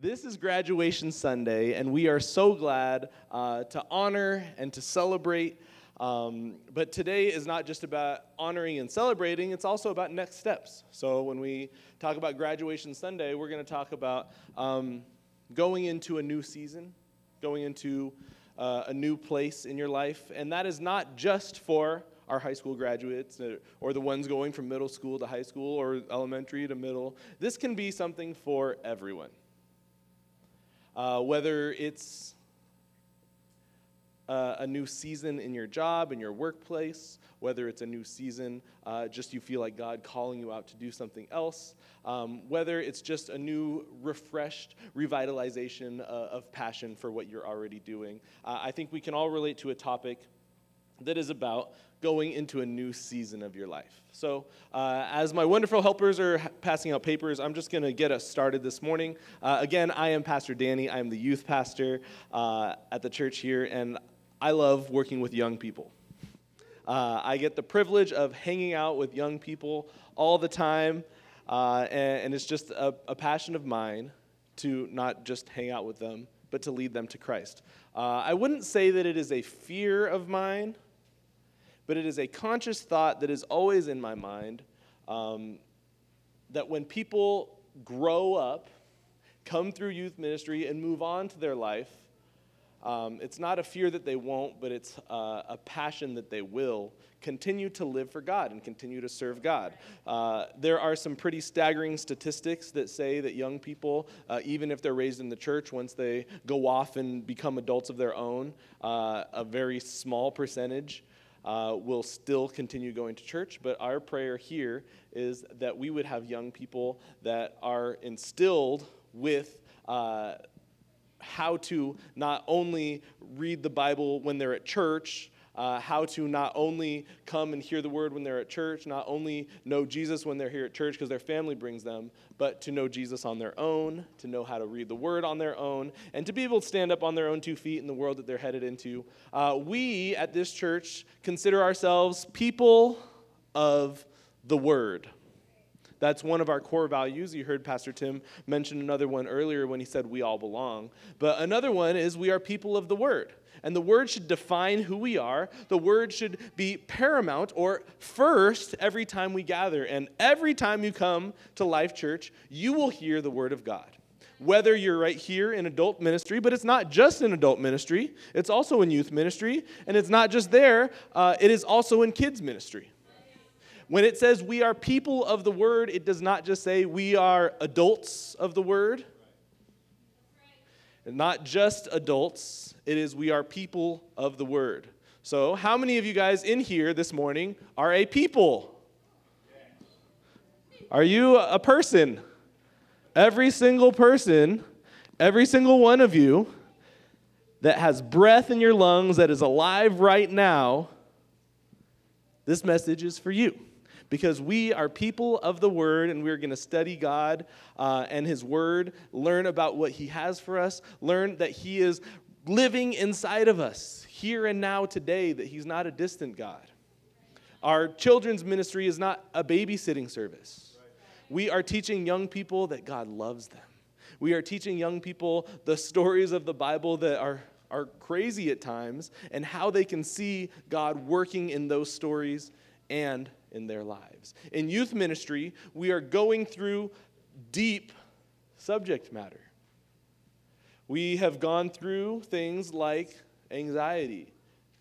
This is graduation Sunday, and we are so glad uh, to honor and to celebrate. Um, but today is not just about honoring and celebrating, it's also about next steps. So when we talk about graduation Sunday, we're going to talk about um, going into a new season, going into uh, a new place in your life. And that is not just for our high school graduates uh, or the ones going from middle school to high school or elementary to middle. This can be something for everyone. Uh, whether it's uh, a new season in your job, in your workplace, whether it's a new season, uh, just you feel like God calling you out to do something else, um, whether it's just a new, refreshed revitalization uh, of passion for what you're already doing. Uh, I think we can all relate to a topic that is about going into a new season of your life. So, uh, as my wonderful helpers are passing out papers, I'm just going to get us started this morning. Uh, again, I am Pastor Danny. I am the youth pastor uh, at the church here, and I love working with young people. Uh, I get the privilege of hanging out with young people all the time, uh, and, and, it's just a, a, passion of mine to not just hang out with them, but to lead them to Christ. Uh, I wouldn't say that it is a fear of mine but it is a conscious thought that is always in my mind um, that when people grow up, come through youth ministry, and move on to their life, um, it's not a fear that they won't, but it's uh, a passion that they will continue to live for God and continue to serve God. Uh, there are some pretty staggering statistics that say that young people, uh, even if they're raised in the church, once they go off and become adults of their own, uh, a very small percentage uh, will still continue going to church, but our prayer here is that we would have young people that are instilled with uh, how to not only read the Bible when they're at church, uh, how to not only come and hear the word when they're at church, not only know Jesus when they're here at church because their family brings them, but to know Jesus on their own, to know how to read the word on their own, and to be able to stand up on their own two feet in the world that they're headed into. Uh, we at this church consider ourselves people of the word. That's one of our core values. You heard Pastor Tim mention another one earlier when he said we all belong. But another one is we are people of the Word. And the Word should define who we are. The Word should be paramount or first every time we gather. And every time you come to Life Church, you will hear the Word of God whether you're right here in adult ministry, but it's not just in adult ministry, it's also in youth ministry, and it's not just there, uh, it is also in kids ministry. When it says we are people of the word, it does not just say we are adults of the word. Not just adults, it is we are people of the word. So, how many of you guys in here this morning are a people? Are you a person? Every single person, every single one of you that has breath in your lungs, that is alive right now, this message is for you because we are people of the Word and we're going to study God uh, and His Word, learn about what He has for us, learn that He is living inside of us here and now today, that He's not a distant God. Our children's ministry is not a babysitting service. We are teaching young people that God loves them. We are teaching young people the stories of the Bible that are, are crazy at times and how they can see God working in those stories and in their lives. In youth ministry, we are going through deep subject matter. We have gone through things like anxiety,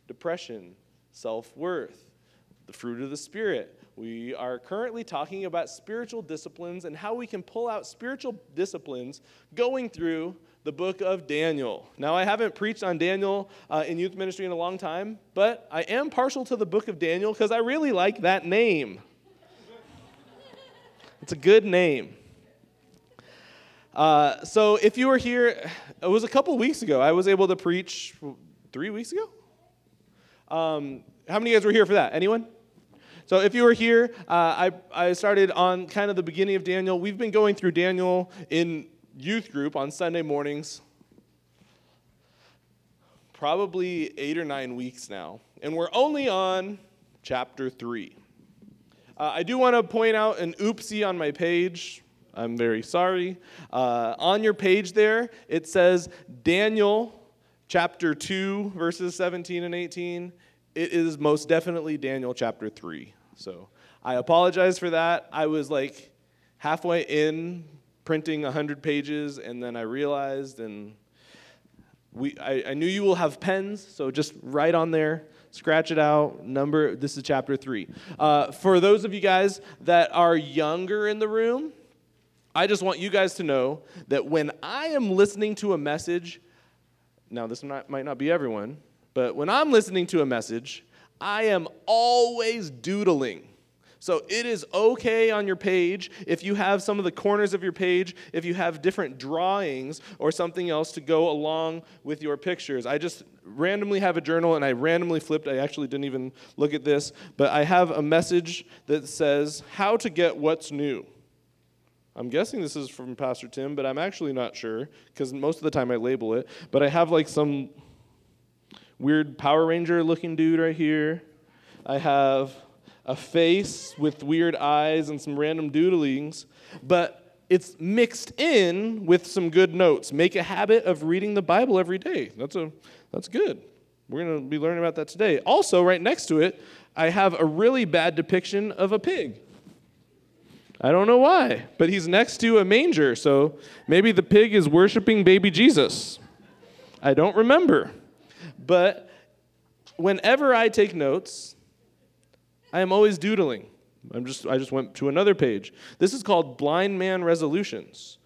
depression, self worth, the fruit of the Spirit. We are currently talking about spiritual disciplines and how we can pull out spiritual disciplines going through the book of Daniel. Now, I haven't preached on Daniel uh, in youth ministry in a long time, but I am partial to the book of Daniel because I really like that name. It's a good name. Uh, so, if you were here, it was a couple weeks ago. I was able to preach three weeks ago. Um, how many of you guys were here for that? Anyone? So, if you were here, uh, I, I started on kind of the beginning of Daniel. We've been going through Daniel in youth group on Sunday mornings, probably eight or nine weeks now, and we're only on chapter three. Uh, I do want to point out an oopsie on my page. I'm very sorry. Uh, on your page there, it says Daniel chapter 2, verses 17 and 18. It is most definitely Daniel chapter 3. So I apologize for that. I was like halfway in printing 100 pages, and then I realized, and we, I, I knew you will have pens, so just write on there scratch it out. Number, this is chapter three. Uh, for those of you guys that are younger in the room, I just want you guys to know that when I am listening to a message, now this might not be everyone, but when I'm listening to a message, I am always doodling. So it is okay on your page if you have some of the corners of your page, if you have different drawings or something else to go along with your pictures. I just randomly have a journal and I randomly flipped. I actually didn't even look at this, but I have a message that says, How to Get What's New. I'm guessing this is from Pastor Tim, but I'm actually not sure because most of the time I label it. But I have like some weird Power Ranger looking dude right here. I have a face with weird eyes and some random doodlings, but it's mixed in with some good notes. Make a habit of reading the Bible every day. That's a that's good. We're going to be learning about that today. Also, right next to it, I have a really bad depiction of a pig. I don't know why, but he's next to a manger, so maybe the pig is worshiping baby Jesus. I don't remember. But whenever I take notes, I am always doodling. I'm just, I just went to another page. This is called Blind Man Resolutions.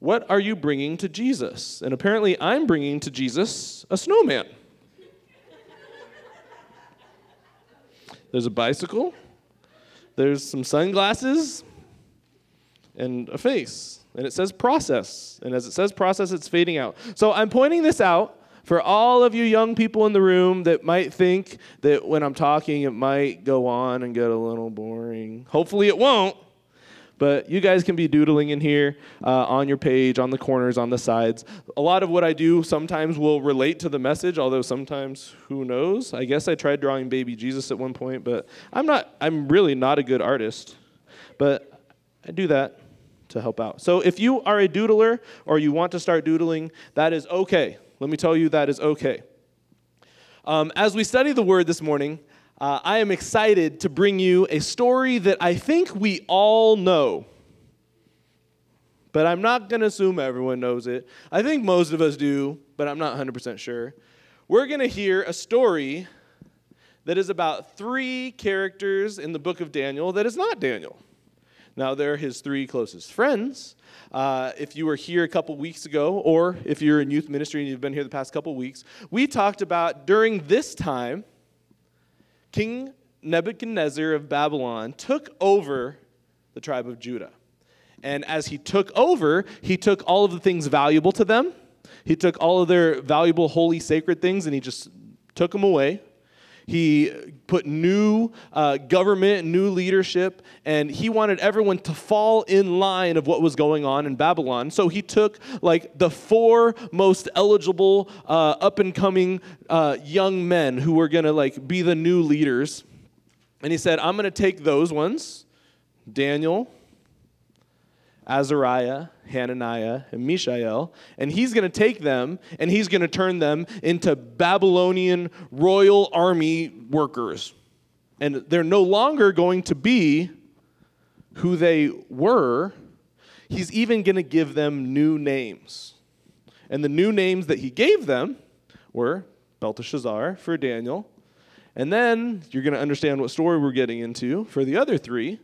What are you bringing to Jesus? And apparently, I'm bringing to Jesus a snowman. There's a bicycle, there's some sunglasses, and a face. And it says process. And as it says process, it's fading out. So I'm pointing this out for all of you young people in the room that might think that when I'm talking, it might go on and get a little boring. Hopefully, it won't. But you guys can be doodling in here uh, on your page, on the corners, on the sides. A lot of what I do sometimes will relate to the message, although sometimes who knows? I guess I tried drawing baby Jesus at one point, but I'm not. I'm really not a good artist. But I do that to help out. So if you are a doodler or you want to start doodling, that is okay. Let me tell you, that is okay. Um, as we study the word this morning, uh, I am excited to bring you a story that I think we all know. But I'm not going to assume everyone knows it. I think most of us do, but I'm not 100% sure. We're going to hear a story that is about three characters in the book of Daniel that is not Daniel. Now, they're his three closest friends. Uh, if you were here a couple weeks ago, or if you're in youth ministry and you've been here the past couple weeks, we talked about during this time, King Nebuchadnezzar of Babylon took over the tribe of Judah. And as he took over, he took all of the things valuable to them. He took all of their valuable, holy, sacred things and he just took them away. He put new uh, government, new leadership, and he wanted everyone to fall in line of what was going on in Babylon. So he took like the four most eligible, uh, up and coming uh, young men who were gonna like be the new leaders, and he said, "I'm gonna take those ones, Daniel." Azariah, Hananiah, and Mishael, and he's going to take them and he's going to turn them into Babylonian royal army workers. And they're no longer going to be who they were. He's even going to give them new names. And the new names that he gave them were Belteshazzar for Daniel. And then you're going to understand what story we're getting into for the other three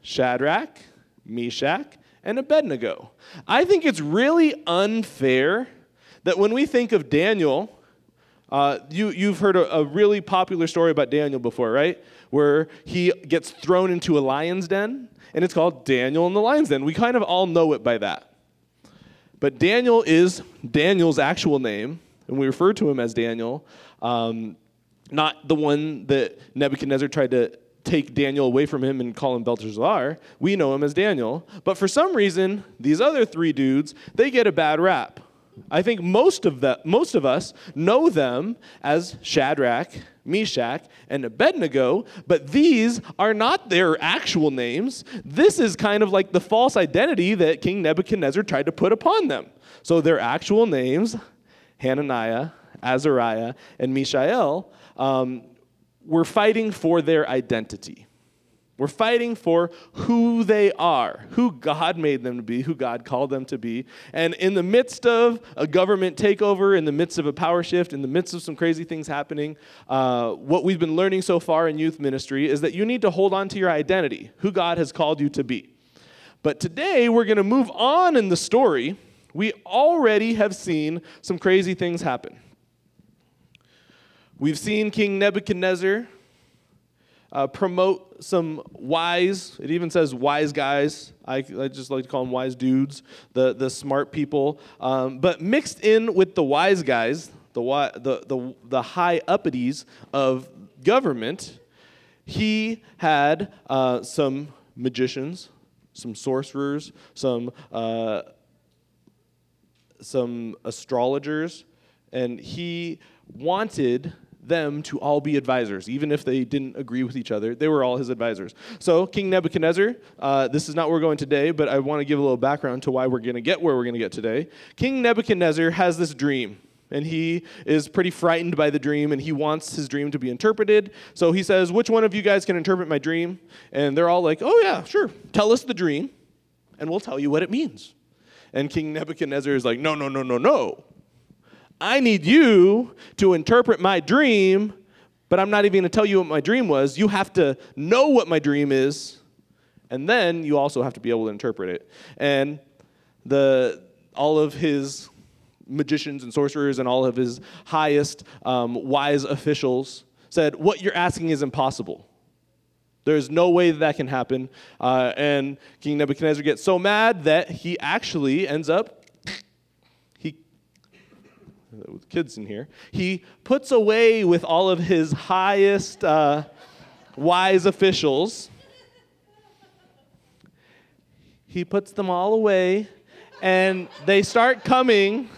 Shadrach, Meshach, and Abednego. I think it's really unfair that when we think of Daniel, uh, you, you've heard a, a, really popular story about Daniel before, right? Where he gets thrown into a lion's den, and it's called Daniel in the lion's den. We kind of all know it by that. But Daniel is Daniel's actual name, and we refer to him as Daniel, um, not the one that Nebuchadnezzar tried to take Daniel away from him and call him Belteshazzar. We know him as Daniel. But for some reason, these other three dudes, they get a bad rap. I think most of the, most of us know them as Shadrach, Meshach, and Abednego, but these are not their actual names. This is kind of like the false identity that King Nebuchadnezzar tried to put upon them. So their actual names, Hananiah, Azariah, and Mishael, um, were fighting for their identity. We're fighting for who they are, who God made them to be, who God called them to be. And in the midst of a government takeover, in the midst of a power shift, in the midst of some crazy things happening, uh, what we've been learning so far in youth ministry is that you need to hold on to your identity, who God has called you to be. But today, we're going to move on in the story. We already have seen some crazy things happen. We've seen King Nebuchadnezzar uh, promote some wise, it even says wise guys. I, I, just like to call them wise dudes, the, the smart people. Um, but mixed in with the wise guys, the, the, the, the high uppities of government, he had uh, some magicians, some sorcerers, some, uh, some astrologers, and he wanted them to all be advisors, even if they didn't agree with each other. They were all his advisors. So, King Nebuchadnezzar, uh, this is not where we're going today, but I want to give a little background to why we're going to get where we're going to get today. King Nebuchadnezzar has this dream. And he is pretty frightened by the dream, and he wants his dream to be interpreted. So he says, Which one of you guys can interpret my dream? And they're all like, Oh, yeah, sure. Tell us the dream, and we'll tell you what it means. And King Nebuchadnezzar is like, No, no, no, no, no. I need you to interpret my dream, but I'm not even going to tell you what my dream was. You have to know what my dream is, and then you also have to be able to interpret it. And the all of his magicians and sorcerers and all of his highest um, wise officials said, What you're asking is impossible. There's no way that, that can happen. Uh, and King Nebuchadnezzar gets so mad that he actually ends up with kids in here, he puts away with all of his highest uh, wise officials. He puts them all away, and they start coming.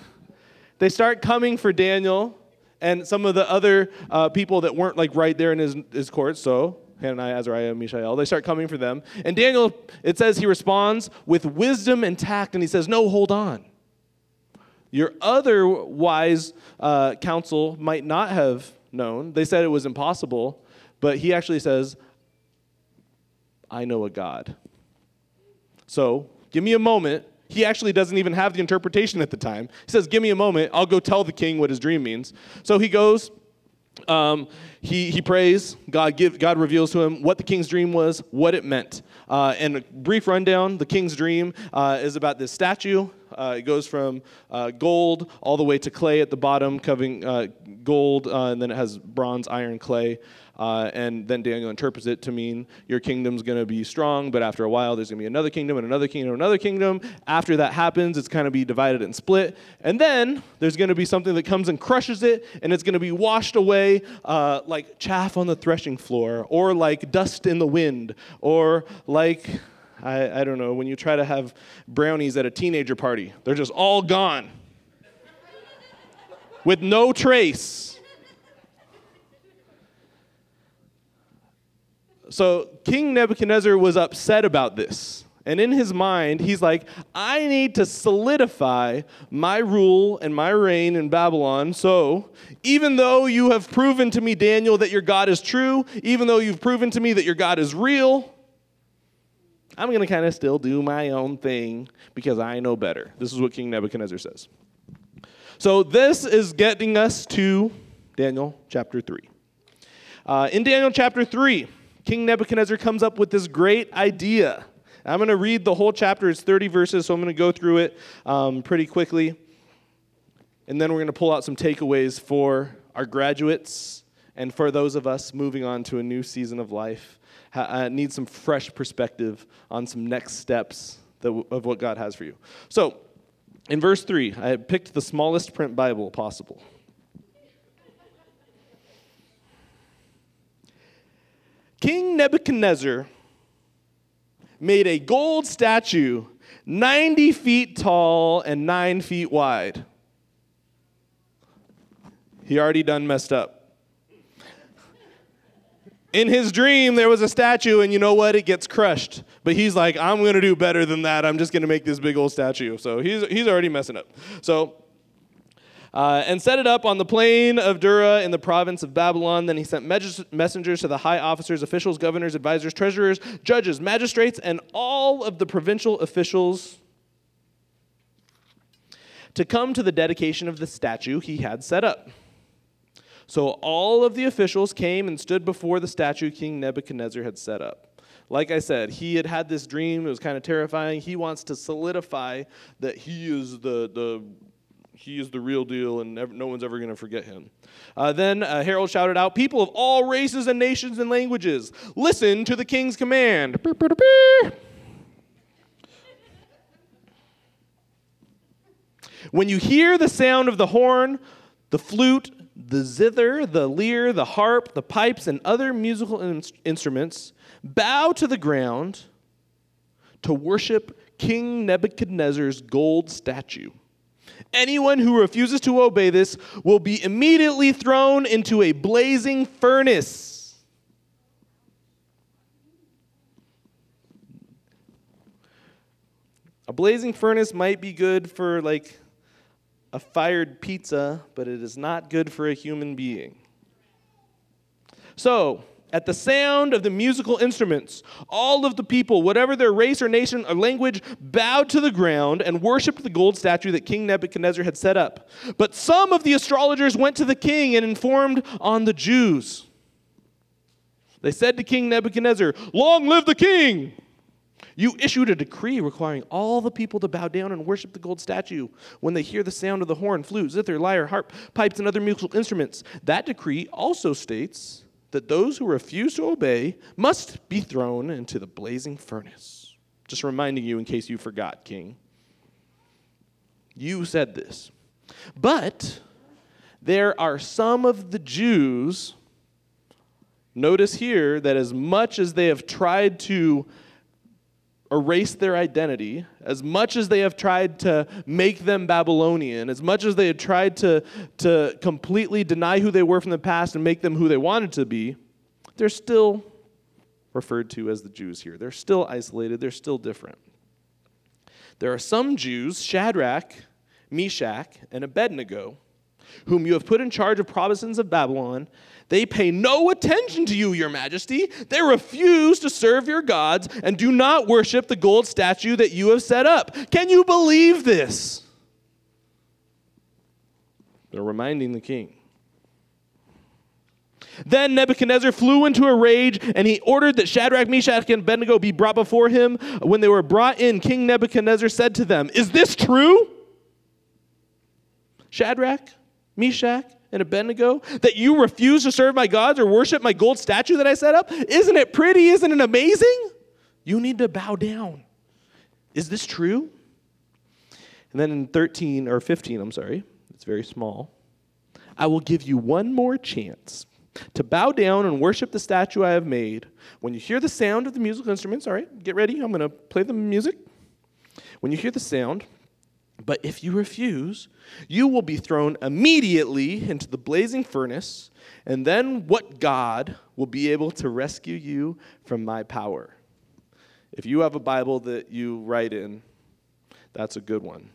They start coming for Daniel and some of the other uh, people that weren't like right there in his, his court. So Hananiah, Azariah, Mishael. They start coming for them. And Daniel, it says he responds with wisdom and tact, and he says, No, hold on. Your other wise uh, counsel might not have known. They said it was impossible, but he actually says, I know a God. So give me a moment. He actually doesn't even have the interpretation at the time. He says, Give me a moment. I'll go tell the king what his dream means. So he goes. Um, he, he prays. God, give, God reveals to him what the king's dream was, what it meant. Uh, and a brief rundown the king's dream uh, is about this statue uh, it goes from uh, gold all the way to clay at the bottom, covering uh, gold, uh, and then it has bronze, iron, clay. Uh, and then Daniel interprets it to mean your kingdom's going to be strong, but after a while, there's going to be another kingdom and another kingdom and another kingdom. After that happens, it's going to be divided and split. And then there's going to be something that comes and crushes it, and it's going to be washed away uh, like chaff on the threshing floor, or like dust in the wind, or like I, I don't know, when you try to have brownies at a teenager party, they're just all gone with no trace. So King Nebuchadnezzar was upset about this. And in his mind, he's like, I need to solidify my rule and my reign in Babylon. So, even though you have proven to me, Daniel, that your God is true, even though you've proven to me that your God is real, I'm going to kind of still do my own thing because I know better. This is what King Nebuchadnezzar says. So, this is getting us to Daniel chapter 3. Uh, in Daniel chapter 3, King Nebuchadnezzar comes up with this great idea. I'm going to read the whole chapter. It's 30 verses, so I'm going to go through it um, pretty quickly. And then we're going to pull out some takeaways for our graduates and for those of us moving on to a new season of life ha- uh, need some fresh perspective on some next steps that, of what God has for you. So, in verse 3, I picked the smallest print Bible possible. King Nebuchadnezzar made a gold statue 90 feet tall and 9 feet wide. He already done messed up. In his dream, there was a statue, and you know what? It gets crushed. But he's like, I'm going to do better than that. I'm just going to make this big old statue. So he's, he's already messing up. So uh, and set it up on the plain of Dura in the province of Babylon. Then he sent messengers to the high officers, officials, governors, advisors, treasurers, judges, magistrates, and all of the provincial officials to come to the dedication of the statue he had set up. So all of the officials came and stood before the statue King Nebuchadnezzar had set up. Like I said, he had had this dream. It was kind of terrifying. He wants to solidify that he is the, the he is the real deal and never, no one's ever going to forget him. Uh, then a herald shouted out, People of all races and nations and languages, listen to the king's command. When you hear the sound of the horn, the flute, the zither, the lyre, the harp, the pipes, and other musical in- instruments, bow to the ground to worship King Nebuchadnezzar's gold statue. Anyone who refuses to obey this will be immediately thrown into a blazing furnace. A blazing furnace might be good for like a fired pizza, but it is not good for a human being. So, at the sound of the musical instruments, all of the people, whatever their race or nation or language, bowed to the ground and worshiped the gold statue that King Nebuchadnezzar had set up. But some of the astrologers went to the king and informed on the Jews. They said to King Nebuchadnezzar, Long live the king! You issued a decree requiring all the people to bow down and worship the gold statue when they hear the sound of the horn, flute, zither, lyre, harp, pipes, and other musical instruments. That decree also states that those who refuse to obey must be thrown into the blazing furnace. Just reminding you in case you forgot, King. You said this. But there are some of the Jews, notice here that as much as they have tried to erase their identity, as much as they have tried to make them Babylonian, as much as they had tried to, to completely deny who they were from the past and make them who they wanted to be, they're still referred to as the Jews here. They're still isolated, they're still different. There are some Jews, Shadrach, Meshach, and Abednego, whom you have put in charge of provinces of Babylon they pay no attention to you, your majesty. They refuse to serve your gods and do not worship the gold statue that you have set up. Can you believe this? They're reminding the king. Then Nebuchadnezzar flew into a rage, and he ordered that Shadrach, Meshach, and Abednego be brought before him. When they were brought in, King Nebuchadnezzar said to them, Is this true? Shadrach, Meshach, and Abednego that you refuse to serve my gods or worship my gold statue that I set up? Isn't it pretty? Isn't it amazing? You need to bow down. Is this true? And then in 13 or 15, I'm sorry, it's very small. I will give you one more chance to bow down and worship the statue I have made. When you hear the sound of the musical instruments, all right, get ready. I'm going to play the music. When you hear the sound, but if you refuse, you will be thrown immediately into the blazing furnace, and then what God will be able to rescue you from my power? If you have a Bible that you write in, that's a good one.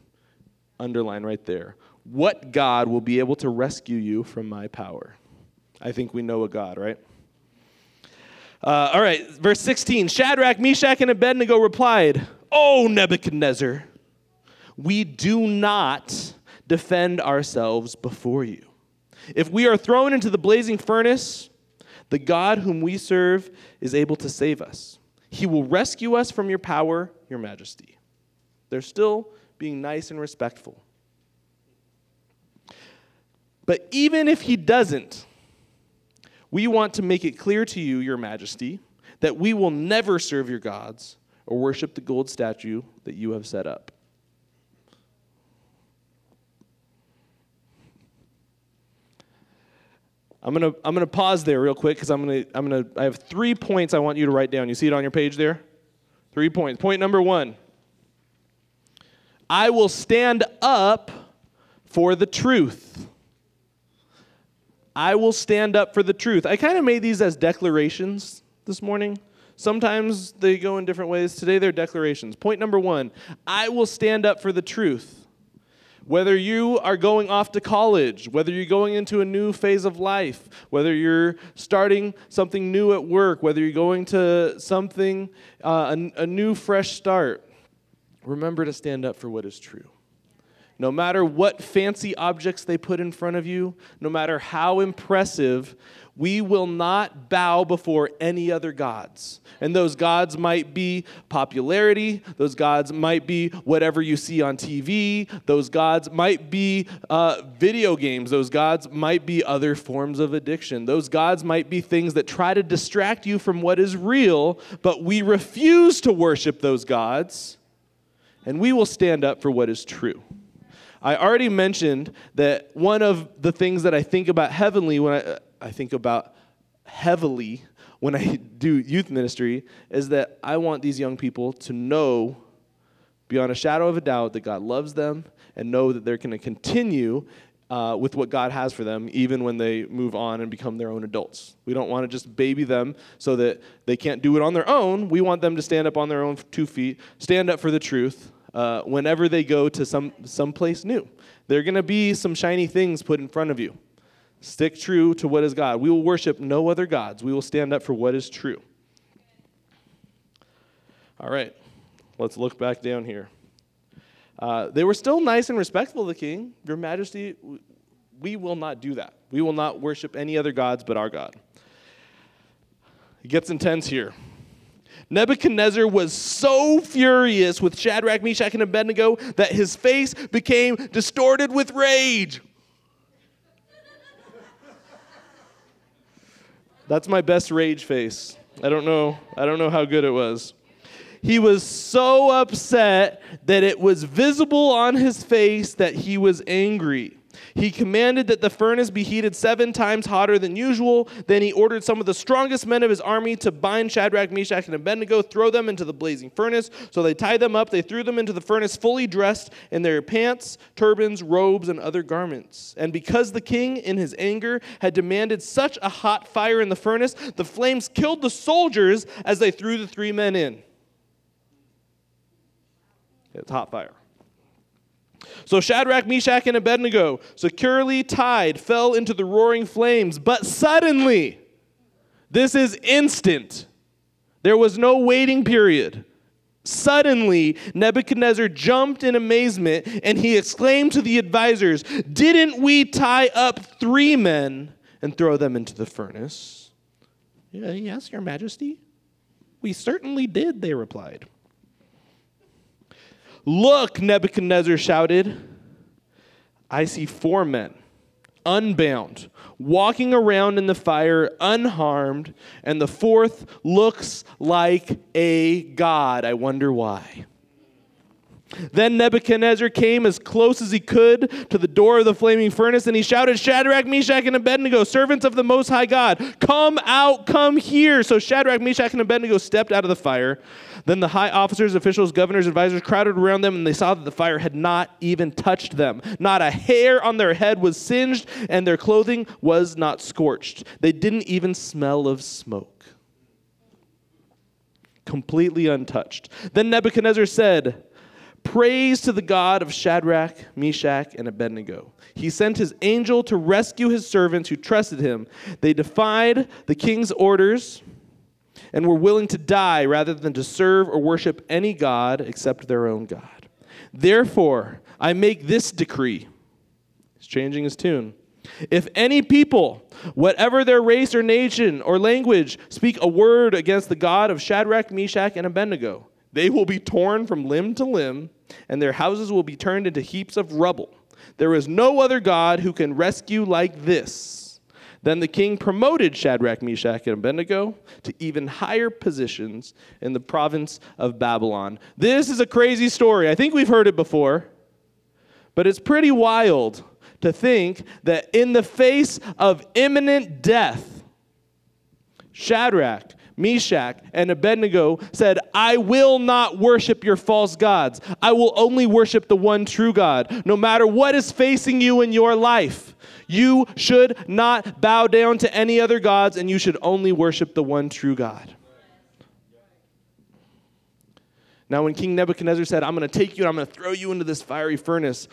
Underline right there. What God will be able to rescue you from my power? I think we know a God, right? Uh, all right, verse 16 Shadrach, Meshach, and Abednego replied, Oh, Nebuchadnezzar we do not defend ourselves before you. If we are thrown into the blazing furnace, the God whom we serve is able to save us. He will rescue us from your power, your majesty. They're still being nice and respectful. But even if he doesn't, we want to make it clear to you, your majesty, that we will never serve your gods or worship the gold statue that you have set up. I'm gonna I'm gonna pause there real quick because I'm gonna I'm gonna I have three points I want you to write down. You see it on your page there? Three points. Point number one. I will stand up for the truth. I will stand up for the truth. I kind of made these as declarations this morning. Sometimes they go in different ways. Today they're declarations. Point number one I will stand up for the truth. Whether you are going off to college, whether you're going into a new phase of life, whether you're starting something new at work, whether you're going to something, uh, a, a new fresh start, remember to stand up for what is true. No matter what fancy objects they put in front of you, no matter how impressive, we will not bow before any other gods. And those gods might be popularity, those gods might be whatever you see on TV, those gods might be uh, video games, those gods might be other forms of addiction, those gods might be things that try to distract you from what is real, but we refuse to worship those gods, and we will stand up for what is true. I already mentioned that one of the things that I think about heavenly when I, I think about heavily when I do youth ministry is that I want these young people to know beyond a shadow of a doubt that God loves them and know that they're going to continue uh, with what God has for them, even when they move on and become their own adults. We don't want to just baby them so that they can't do it on their own. We want them to stand up on their own two feet, stand up for the truth, uh, whenever they go to some someplace new. There are going to be some shiny things put in front of you. Stick true to what is God. We will worship no other gods. We will stand up for what is true. All right, let's look back down here. Uh, they were still nice and respectful of the king. Your Majesty, we will not do that. We will not worship any other gods but our God. It gets intense here. Nebuchadnezzar was so furious with Shadrach, Meshach, and Abednego that his face became distorted with rage. That's my best rage face. I don't know. I don't know how good it was. He was so upset that it was visible on his face that he was angry. He commanded that the furnace be heated seven times hotter than usual. Then he ordered some of the strongest men of his army to bind Shadrach, Meshach, and Abednego, throw them into the blazing furnace. So they tied them up. They threw them into the furnace fully dressed in their pants, turbans, robes, and other garments. And because the king, in his anger, had demanded such a hot fire in the furnace, the flames killed the soldiers as they threw the three men in. It's hot fire. So Shadrach, Meshach, and Abednego, securely tied, fell into the roaring flames. But suddenly, this is instant. There was no waiting period. Suddenly, Nebuchadnezzar jumped in amazement and he exclaimed to the advisors, Didn't we tie up three men and throw them into the furnace? Yes, Your Majesty. We certainly did, they replied. Look, Nebuchadnezzar shouted. I see four men, unbound, walking around in the fire unharmed, and the fourth looks like a god. I wonder why. Then Nebuchadnezzar came as close as he could to the door of the flaming furnace, and he shouted, Shadrach, Meshach, and Abednego, servants of the Most High God, come out, come here. So Shadrach, Meshach, and Abednego stepped out of the fire. Then the high officers, officials, governors, advisors crowded around them, and they saw that the fire had not even touched them. Not a hair on their head was singed, and their clothing was not scorched. They didn't even smell of smoke. Completely untouched. Then Nebuchadnezzar said, Praise to the God of Shadrach, Meshach, and Abednego. He sent his angel to rescue his servants who trusted him. They defied the king's orders and were willing to die rather than to serve or worship any God except their own God. Therefore, I make this decree. He's changing his tune. If any people, whatever their race or nation or language, speak a word against the God of Shadrach, Meshach, and Abednego, they will be torn from limb to limb, and their houses will be turned into heaps of rubble. There is no other God who can rescue like this. Then the king promoted Shadrach, Meshach, and Abednego to even higher positions in the province of Babylon. This is a crazy story. I think we've heard it before, but it's pretty wild to think that in the face of imminent death, Shadrach, Meshach, and Abednego said, I will not worship your false gods. I will only worship the one true God. No matter what is facing you in your life, you should not bow down to any other gods, and you should only worship the one true God. Now, when King Nebuchadnezzar said, I'm going to take you and I'm going to throw you into this fiery furnace,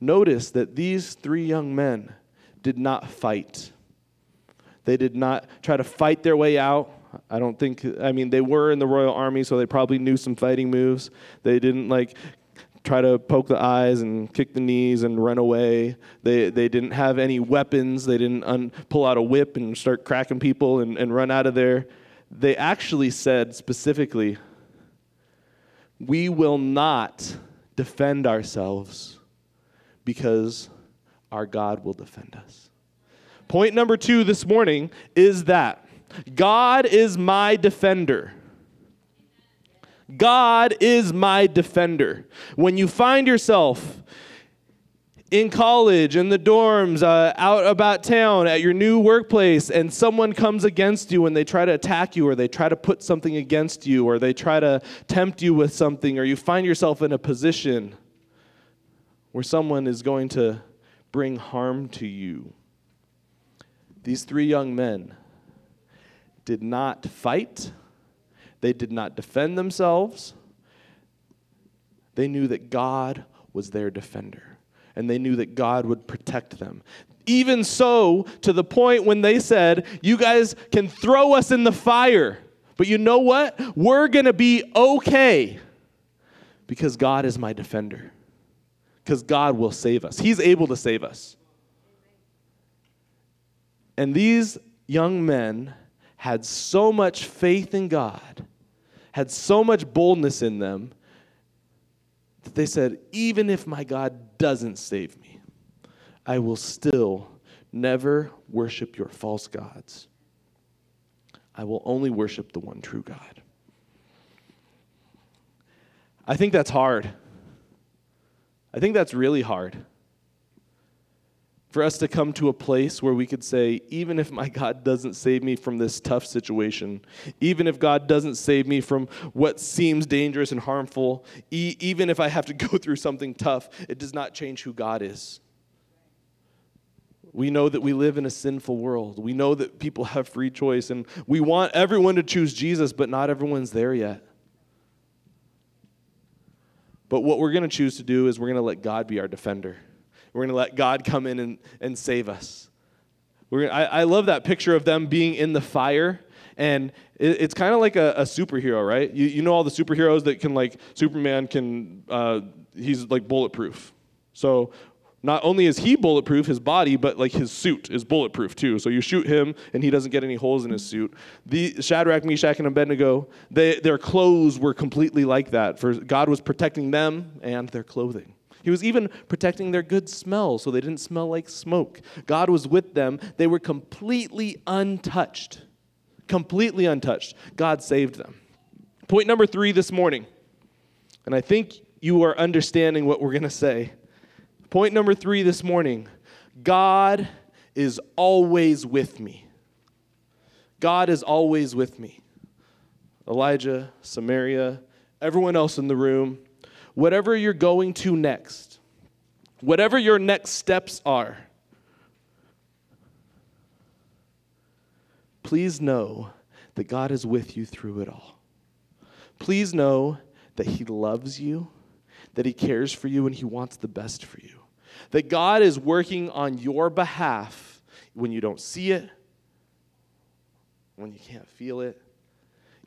notice that these three young men did not fight. They did not try to fight their way out. I don't think, I mean, they were in the royal army, so they probably knew some fighting moves. They didn't like try to poke the eyes and kick the knees and run away. They, they didn't have any weapons. They didn't un- pull out a whip and start cracking people and, and run out of there. They actually said specifically, We will not defend ourselves because our God will defend us. Point number two this morning is that God is my defender. God is my defender. When you find yourself in college, in the dorms, uh, out about town, at your new workplace, and someone comes against you and they try to attack you, or they try to put something against you, or they try to tempt you with something, or you find yourself in a position where someone is going to bring harm to you. These three young men did not fight, they did not defend themselves. They knew that God was their defender, and they knew that God would protect them. Even so, to the point when they said, You guys can throw us in the fire, but you know what? We're going to be okay because God is my defender because God will save us. He's able to save us. And these young men had so much faith in God, had so much boldness in them, that they said, Even if my God doesn't save me, I will still never worship your false gods. I will only worship the one true God. I think that's hard. I think that's really hard. For us to come to a place where we could say, even if my God doesn't save me from this tough situation, even if God doesn't save me from what seems dangerous and harmful, e- even if I have to go through something tough, it does not change who God is. We know that we live in a sinful world. We know that people have free choice, and we want everyone to choose Jesus, but not everyone's there yet. But what we're going to choose to do is we're going to let God be our defender. We're going to let God come in and, and save us. We're I, I love that picture of them being in the fire. And it, it's kind of like a, a, superhero, right? You, you know all the superheroes that can, like, Superman can, uh, he's like bulletproof. So not only is he bulletproof, his body, but like his suit is bulletproof too. So you shoot him, and he doesn't get any holes in his suit. The Shadrach, Meshach, and Abednego, they, their clothes were completely like that. For God was protecting them and their clothing. He was even protecting their good smell, so they didn't smell like smoke. God was with them. They were completely untouched. Completely untouched. God saved them. Point number three this morning, and I think you are understanding what we're going to say Point number three this morning God is always with me. God is always with me. Elijah, Samaria, everyone else in the room, whatever you're going to next, whatever your next steps are, please know that God is with you through it all. Please know that He loves you, that He cares for you, and He wants the best for you. That God is working on your behalf when you don't see it, when you can't feel it,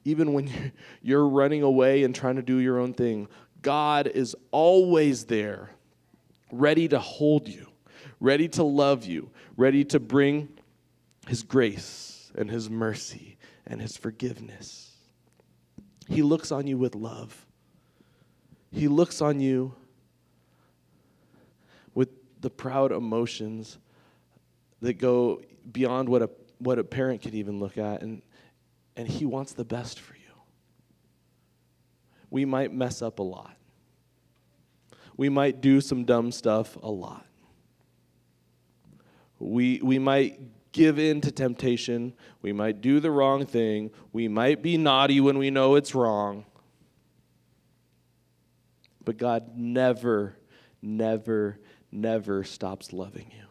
even when you're running away and trying to do your own thing. God is always there, ready to hold you, ready to love you, ready to bring His grace and His mercy and His forgiveness. He looks on you with love. He looks on you with the proud emotions that go beyond what a, what a parent could even look at. And, and He wants the best for you. We might mess up a lot, we might do some dumb stuff a lot. We, we might give in to temptation. We might do the wrong thing. We might be naughty when we know it's wrong. But God never, never, never stops loving you.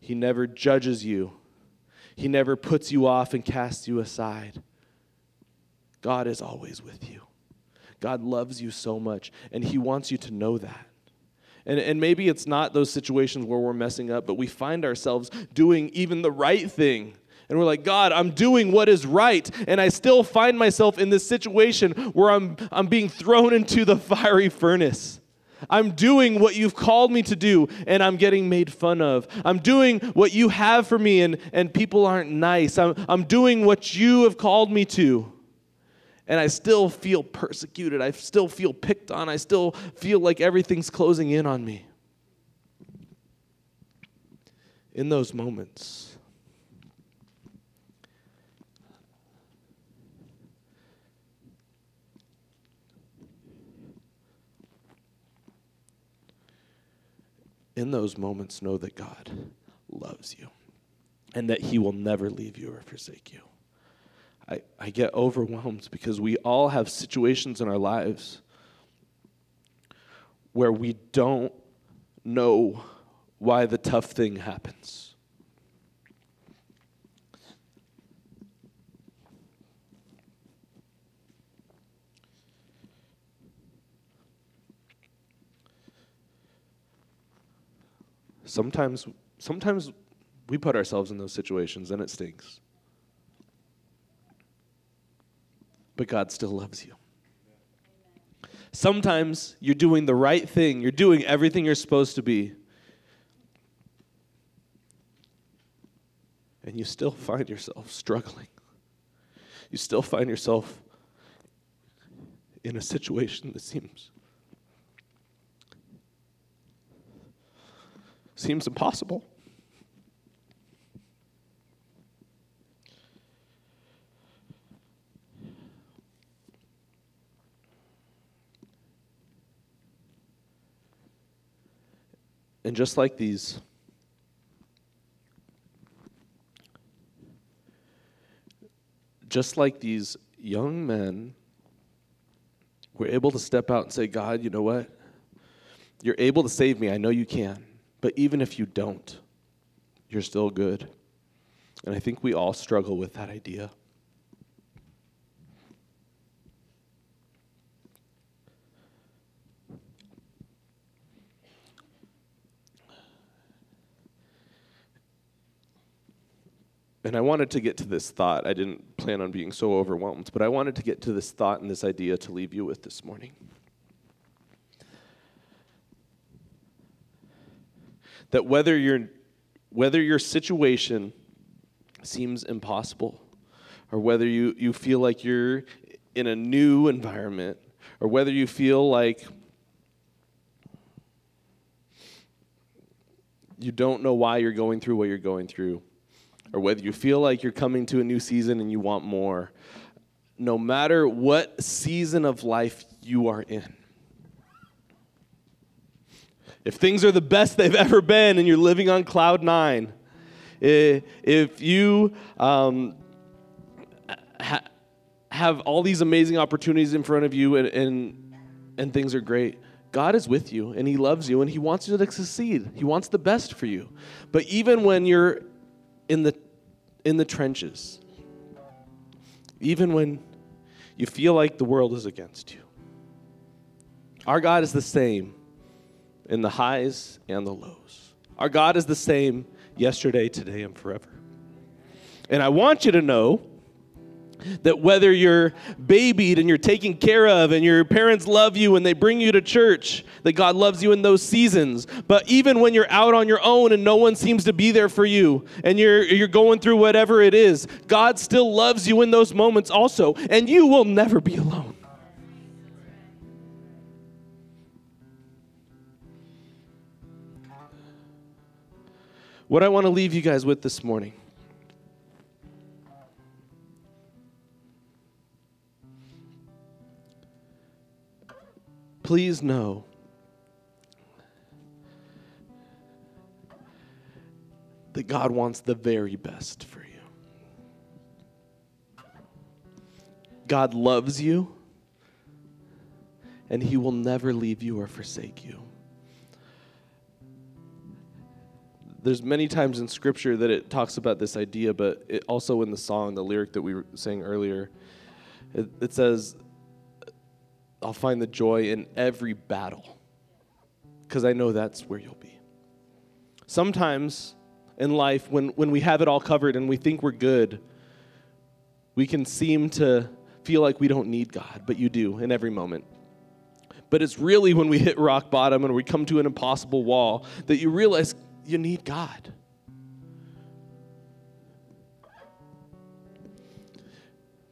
He never judges you. He never puts you off and casts you aside. God is always with you. God loves you so much, and He wants you to know that. And, and maybe it's not those situations where we're messing up, but we find ourselves doing even the right thing. And we're like, God, I'm doing what is right. And I still find myself in this situation where I'm, I'm being thrown into the fiery furnace. I'm doing what you've called me to do, and I'm getting made fun of. I'm doing what you have for me, and, and people aren't nice. I'm, I'm doing what you have called me to. And I still feel persecuted. I still feel picked on. I still feel like everything's closing in on me. In those moments, in those moments, know that God loves you and that He will never leave you or forsake you. I, I get overwhelmed because we all have situations in our lives where we don't know why the tough thing happens. Sometimes, sometimes we put ourselves in those situations and it stinks. But God still loves you. Sometimes you're doing the right thing, you're doing everything you're supposed to be. And you still find yourself struggling. You still find yourself in a situation that seems seems impossible. And just like these, just like these young men were able to step out and say, God, you know what? You're able to save me. I know you can. But even if you don't, you're still good. And I think we all struggle with that idea. And I wanted to get to this thought. I didn't plan on being so overwhelmed, but I wanted to get to this thought and this idea to leave you with this morning. that whether your whether your situation seems impossible or whether you, you feel like you're in a new environment or whether you feel like you don't know why you're going through what you're going through or whether you feel like you're coming to a new season and you want more no matter what season of life you are in if things are the best they've ever been and you're living on cloud nine, if you um, ha- have all these amazing opportunities in front of you and, and, and things are great, God is with you and He loves you and He wants you to succeed. He wants the best for you. But even when you're in the, in the trenches, even when you feel like the world is against you, our God is the same in the highs and the lows. Our God is the same yesterday, today, and forever. And I want you to know that whether you're babied and you're taken care of and your parents love you and they bring you to church, that God loves you in those seasons. But even when you're out on your own and no one seems to be there for you and you're, you're going through whatever it is, God still loves you in those moments also. And you will never be alone. What I want to leave you guys with this morning. Please know that God wants the very best for you. God loves you, and He will never leave you or forsake you. There's many times in Scripture that it talks about this idea, but also in the song, the lyric that we were saying earlier, it, it says, I'll find the joy in every battle, because I know that's where you'll be. Sometimes in life, when, when we have it all covered and we think we're good, we can seem to feel like we don't need God, but you do in every moment. But it's really when we hit rock bottom and we come to an impossible wall that you realize you need God.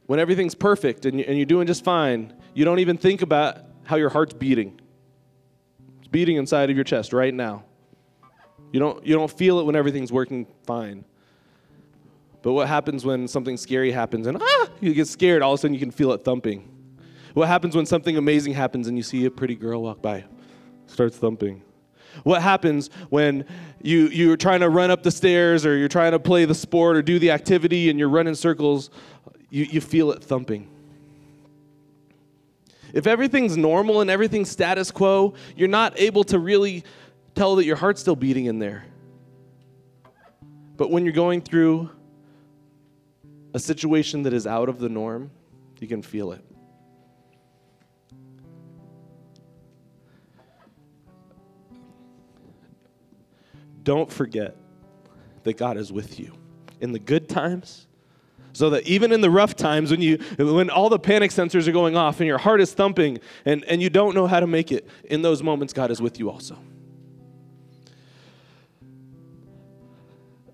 When everything's perfect and you're doing just fine, you don't even think about how your heart's beating. It's beating inside of your chest right now. You don't, you don't feel it when everything's working fine. But what happens when something scary happens and ah, you get scared, all of a sudden you can feel it thumping. What happens when something amazing happens and you see a pretty girl walk by? Starts thumping. What happens when you, you're trying to run up the stairs or you're trying to play the sport or do the activity and you're running circles? You, you feel it thumping. If everything's normal and everything's status quo, you're not able to really tell that your heart's still beating in there. But when you're going through a situation that is out of the norm, you can feel it. Don't forget that God is with you in the good times so that even in the rough times when you when all the panic sensors are going off and your heart is thumping and, and you don't know how to make it in those moments god is with you also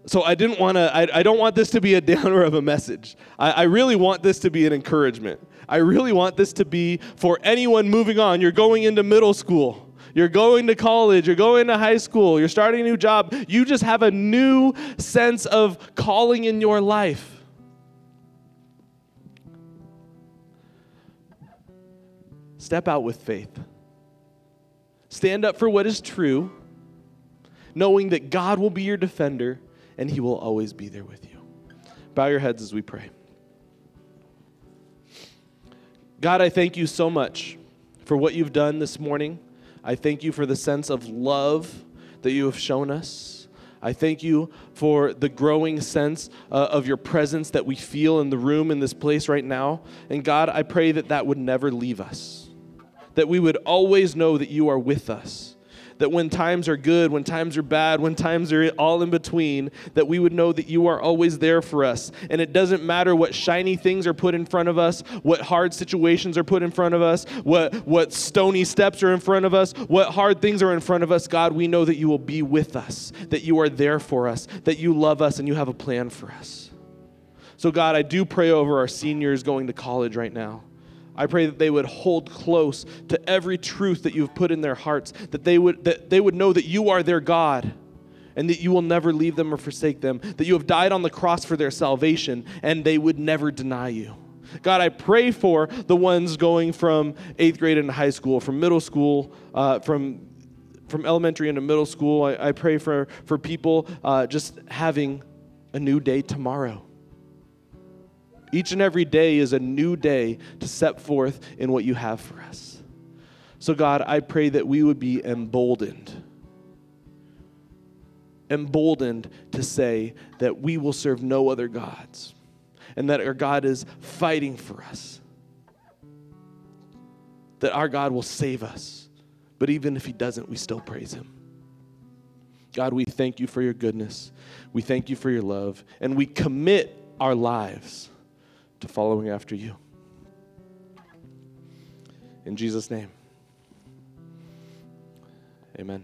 so I didn't want to, I, I, don't want this to be a downer of a message. I, I really want this to be an encouragement. I really want this to be for anyone moving on. You're going into middle school. You're going to college, you're going to high school, you're starting a new job. You just have a new sense of calling in your life. Step out with faith. Stand up for what is true, knowing that God will be your defender and He will always be there with you. Bow your heads as we pray. God, I thank you so much for what you've done this morning. I thank you for the sense of love that you have shown us. I thank you for the growing sense uh, of your presence that we feel in the room, in this place right now. And God, I pray that that would never leave us, that we would always know that you are with us that when times are good, when times are bad, when times are all in between, that we would know that you are always there for us. And it doesn't matter what shiny things are put in front of us, what hard situations are put in front of us, what, what stony steps are in front of us, what hard things are in front of us. God, we know that you will be with us, that you are there for us, that you love us, and you have a plan for us. So, God, I do pray over our seniors going to college right now. I pray that they would hold close to every truth that you've put in their hearts, that they would, that they would know that you are their God and that you will never leave them or forsake them, that you have died on the cross for their salvation and they would never deny you. God, I pray for the ones going from eighth grade into high school, from middle school, uh, from from elementary into middle school. I, I pray for for people uh, just having a new day tomorrow. Each and every day is a new day to set forth in what you have for us. So, God, I pray that we would be emboldened. Emboldened to say that we will serve no other gods and that our God is fighting for us. That our God will save us. But even if He doesn't, we still praise Him. God, we thank you for your goodness. We thank you for your love. And we commit our lives to following after you. In Jesus' name, amen.